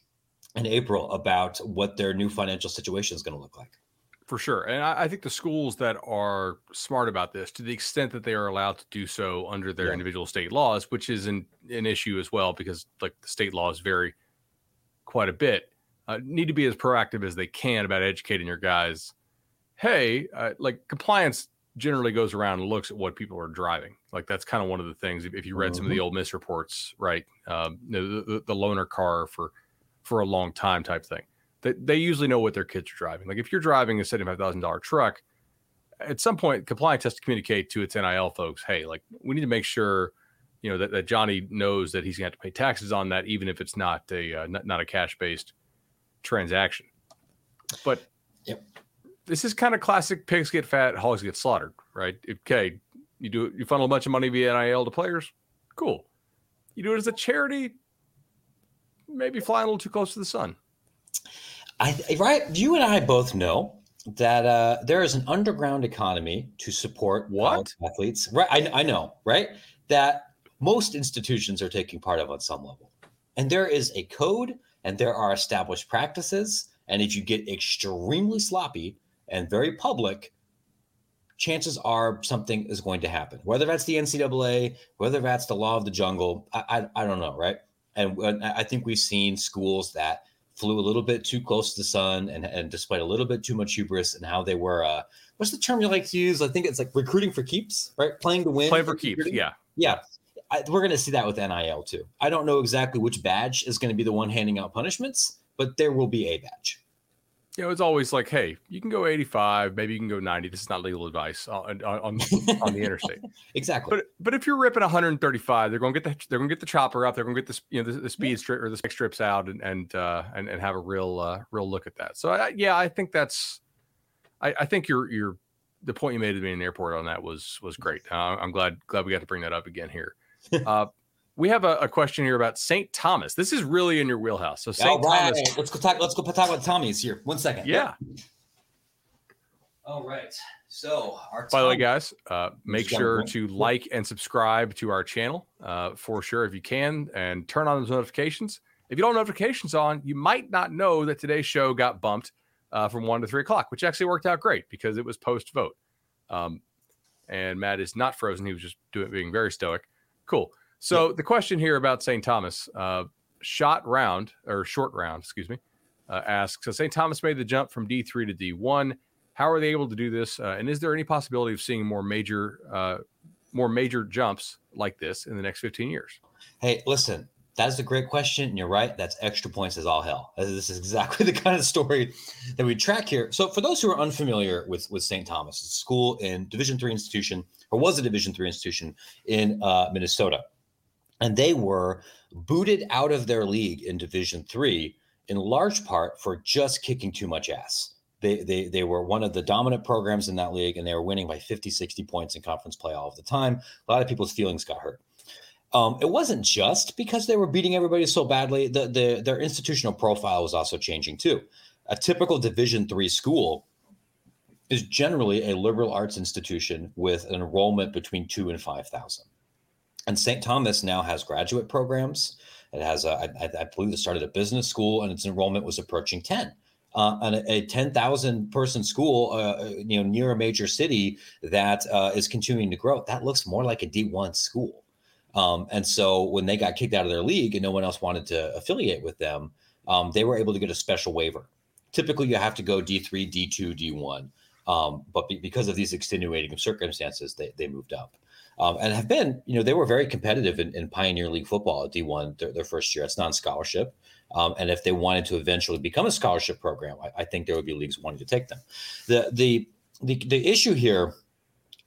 and April about what their new financial situation is going to look like. For sure. And I, I, think the schools that are smart about this, to the extent that they are allowed to do so under their yeah. individual state laws, which is an, an issue as well, because like the state laws vary quite a bit, uh, need to be as proactive as they can about educating your guys. Hey, uh, like compliance generally goes around and looks at what people are driving. Like that's kind of one of the things. If, if you read mm-hmm. some of the mm-hmm. Ole Miss reports, right? Um, the, the, the loaner car for for a long time type thing they, they usually know what their kids are driving. Like if you're driving a seventy-five thousand dollar truck, at some point compliance has to communicate to its NIL folks, hey, like we need to make sure, you know, that, that Johnny knows that he's going to have to pay taxes on that, even if it's not a uh, not, not a cash based transaction. But yep. this is kind of classic: pigs get fat, hogs get slaughtered, right? Okay, you do you funnel a bunch of money via NIL to players, cool. You do it as a charity, maybe flying a little too close to the sun. I right. You and I both know that uh, there is an underground economy to support what athletes. Right. I, I know. Right. That most institutions are taking part of on some level, and there is a code, and there are established practices. And if you get extremely sloppy and very public, chances are something is going to happen. Whether that's the NCAA, whether that's the law of the jungle, I, I, I don't know, right? And, and I think we've seen schools that flew a little bit too close to the sun and, and displayed a little bit too much hubris and how they were uh, what's the term you like to use? I think it's like recruiting for keeps, right? Playing to win. Play for keeps, yeah. Yeah. I, we're going to see that with NIL too. I don't know exactly which badge is going to be the one handing out punishments, but there will be a badge you know, it's always like, hey, you can go 85, maybe you can go 90. This is not legal advice on on, on the interstate. exactly. But but if you're ripping 135, they're going to get the they're going to get the chopper up. They're going to get the you know the, the speed yeah. strip or the strips out and and uh, and and have a real uh, real look at that. So I, yeah, I think that's I, I think your your the point you made to me in the airport on that was was great. Uh, I'm glad glad we got to bring that up again here. Uh, we have a, a, question here about St. Thomas. This is really in your wheelhouse. So St. Right. Thomas. Let's go talk. Let's go talk about Tommies here. One second. Yeah. All right. So, by the way, guys, uh, make sure to like and subscribe to our channel uh, for sure if you can, and turn on those notifications. If you don't have notifications on, you might not know that today's show got bumped uh, from one to three o'clock, which actually worked out great because it was post vote. Um, and Matt is not frozen; he was just doing being very stoic. Cool. So the question here about St. Thomas, uh, shot round or short round, excuse me, uh, asks. So St. Thomas made the jump from D three to D one. How are they able to do this? Uh, and is there any possibility of seeing more major, uh, more major jumps like this in the next fifteen years? Hey, listen, that's a great question. And you're right. That's extra points as all hell. This is exactly the kind of story that we track here. So for those who are unfamiliar with, with St. Thomas, it's a school in Division three institution, or was a Division three institution in uh, Minnesota and they were booted out of their league in Division Three in large part for just kicking too much ass. They, they, they were one of the dominant programs in that league, and they were winning by 50, 60 points in conference play all of the time. A lot of people's feelings got hurt. Um, it wasn't just because they were beating everybody so badly. The, the, their institutional profile was also changing too. A typical Division three school is generally a liberal arts institution with an enrollment between two and five thousand. And St. Thomas now has graduate programs. It has, a, I, I believe, it started a business school, and its enrollment was approaching ten. Uh, and a, a 10,000 person school, uh, uh, you know, near a major city that uh, is continuing to grow. That looks more like a D1 school. Um, and so when they got kicked out of their league and no one else wanted to affiliate with them, um, they were able to get a special waiver. Typically, you have to go D3, D2, D1. Um, but be, because of these extenuating circumstances, they, they moved up um, and have been, you know, they were very competitive in, in Pioneer League football at D1 their, their first year. It's non scholarship. Um, and if they wanted to eventually become a scholarship program, I, I, think there would be leagues wanting to take them. The, the, the, the issue here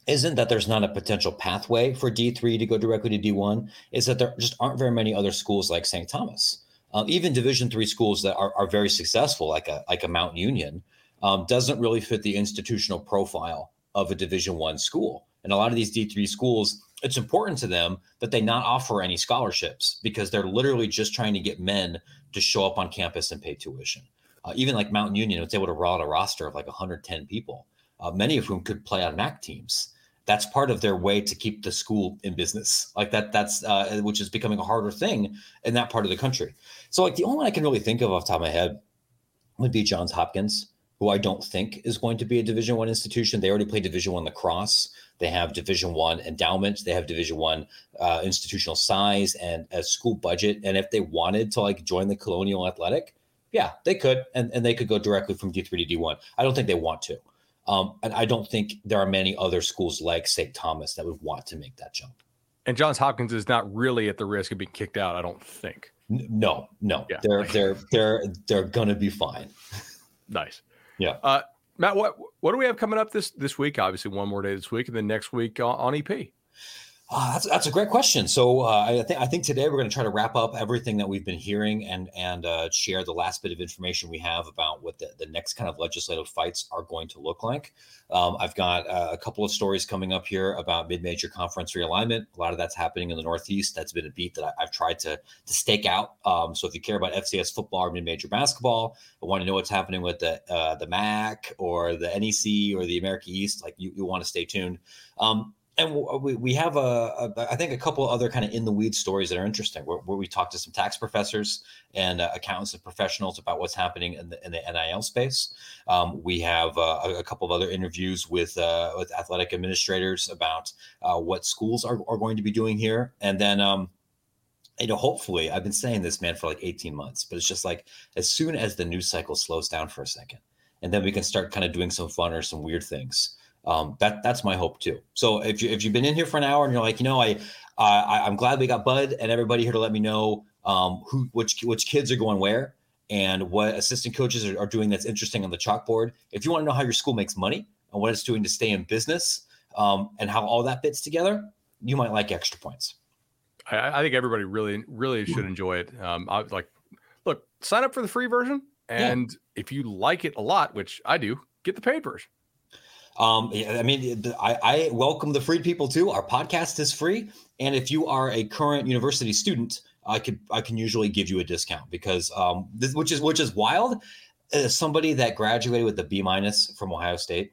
isn't that there's not a potential pathway for D3 to go directly to D1, is that there just aren't very many other schools like St. Thomas. Um, even Division three schools that are, are very successful, like a like a Mount Union, um, doesn't really fit the institutional profile of a Division one school. And a lot of these D3 schools, it's important to them that they not offer any scholarships because they're literally just trying to get men to show up on campus and pay tuition. Uh, even like Mount Union, it's able to roll out a roster of like 110 people, uh, many of whom could play on MAC teams. that's part of their way to keep the school in business like that that's uh, which is becoming a harder thing in that part of the country so like the only one i can really think of off top of my head would be johns hopkins who i don't think is going to be a division one institution they already play division one lacrosse they have division one endowment they have division one uh, institutional size and a school budget and if they wanted to like join the colonial athletic yeah they could and, and they could go directly from d3 to d1 i don't think they want to um, and I don't think there are many other schools like St. Thomas that would want to make that jump. And Johns Hopkins is not really at the risk of being kicked out, I don't think. No, no, yeah. they're they're they're they're gonna be fine. nice. Yeah. Uh, Matt, what what do we have coming up this this week? Obviously, one more day this week, and then next week on, on EP. Uh, that's that's a great question. So uh, I think I think today we're going to try to wrap up everything that we've been hearing and and uh, share the last bit of information we have about what the, the next kind of legislative fights are going to look like. Um, I've got uh, a couple of stories coming up here about mid-major conference realignment. A lot of that's happening in the Northeast. That's been a beat that I, have tried to to stake out. Um, so if you care about FCS football or mid-major basketball, I want to know what's happening with the uh, the MAC or the NEC or the America East, like you, you want to stay tuned. Um, and we, we have a, a I think a couple other kind of in the weeds stories that are interesting where, where we talked to some tax professors and uh, accountants and professionals about what's happening in the, in the NIL space. Um, we have uh, a, a, couple of other interviews with uh, with athletic administrators about uh, what schools are, are going to be doing here, and then. Um, you know, hopefully, I've been saying this, man, for like 18 months, but it's just like as soon as the news cycle slows down for a second, and then we can start kind of doing some fun or some weird things um, that that's my hope too. So if you if you've been in here for an hour and you're like, you know, I, I I'm glad we got Bud and everybody here to let me know um, who which which kids are going where and what assistant coaches are, are doing that's interesting on the chalkboard. If you want to know how your school makes money and what it's doing to stay in business um, and how all that fits together, you might like extra points. I, I think everybody really really should enjoy it. Um, I like look sign up for the free version, and yeah. if you like it a lot, which I do, get the paid version. Um, I mean, I, I, welcome the freed people too. Our podcast is free, and if you are a current university student, I could I can usually give you a discount because um, this, which is which is wild. As somebody that graduated with a B minus from Ohio State,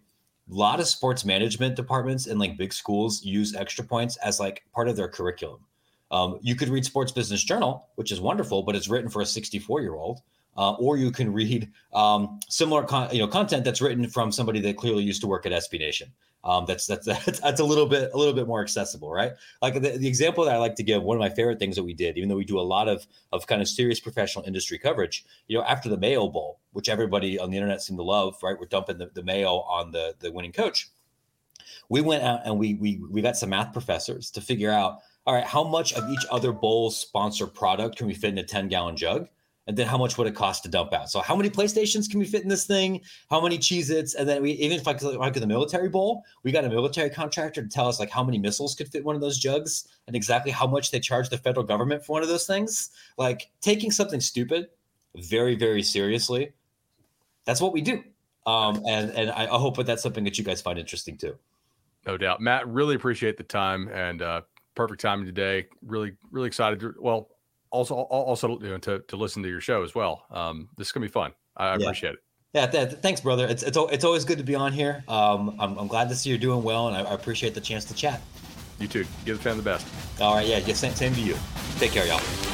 a lot of sports management departments in like big schools use extra points as like part of their curriculum. Um, you could read Sports Business Journal, which is wonderful, but it's written for a 64 year old uh, or you can read um, similar con- you know content that's written from somebody that clearly used to work at SB Nation. Um, that's, that's that's that's a little bit a little bit more accessible, right? Like the, the example that I like to give, one of my favorite things that we did, even though we do a lot of of kind of serious professional industry coverage, you know, after the Mayo Bowl, which everybody on the internet seemed to love, right? We're dumping the, the Mayo on the the winning coach. We went out and we we we got some math professors to figure out, all right, how much of each other bowl sponsor product can we fit in a 10 gallon jug? And then how much would it cost to dump out? So how many PlayStations can we fit in this thing? How many Cheez-Its? And then we even if I could like the military bowl, we got a military contractor to tell us like how many missiles could fit one of those jugs and exactly how much they charge the federal government for one of those things. Like taking something stupid very, very seriously. That's what we do. Um, and and I, I hope that that's something that you guys find interesting too. No doubt. Matt, really appreciate the time and uh perfect timing today. Really, really excited. To, well, also also you know, to to listen to your show as well. Um, this is gonna be fun. I, I yeah. appreciate it. Yeah, th- thanks, brother. It's, it's it's always good to be on here. Um, I'm, I'm glad to see you're doing well, and I, I appreciate the chance to chat. You too. Give the fan the best. All right, yeah, yeah same, same to you. Take care, y'all.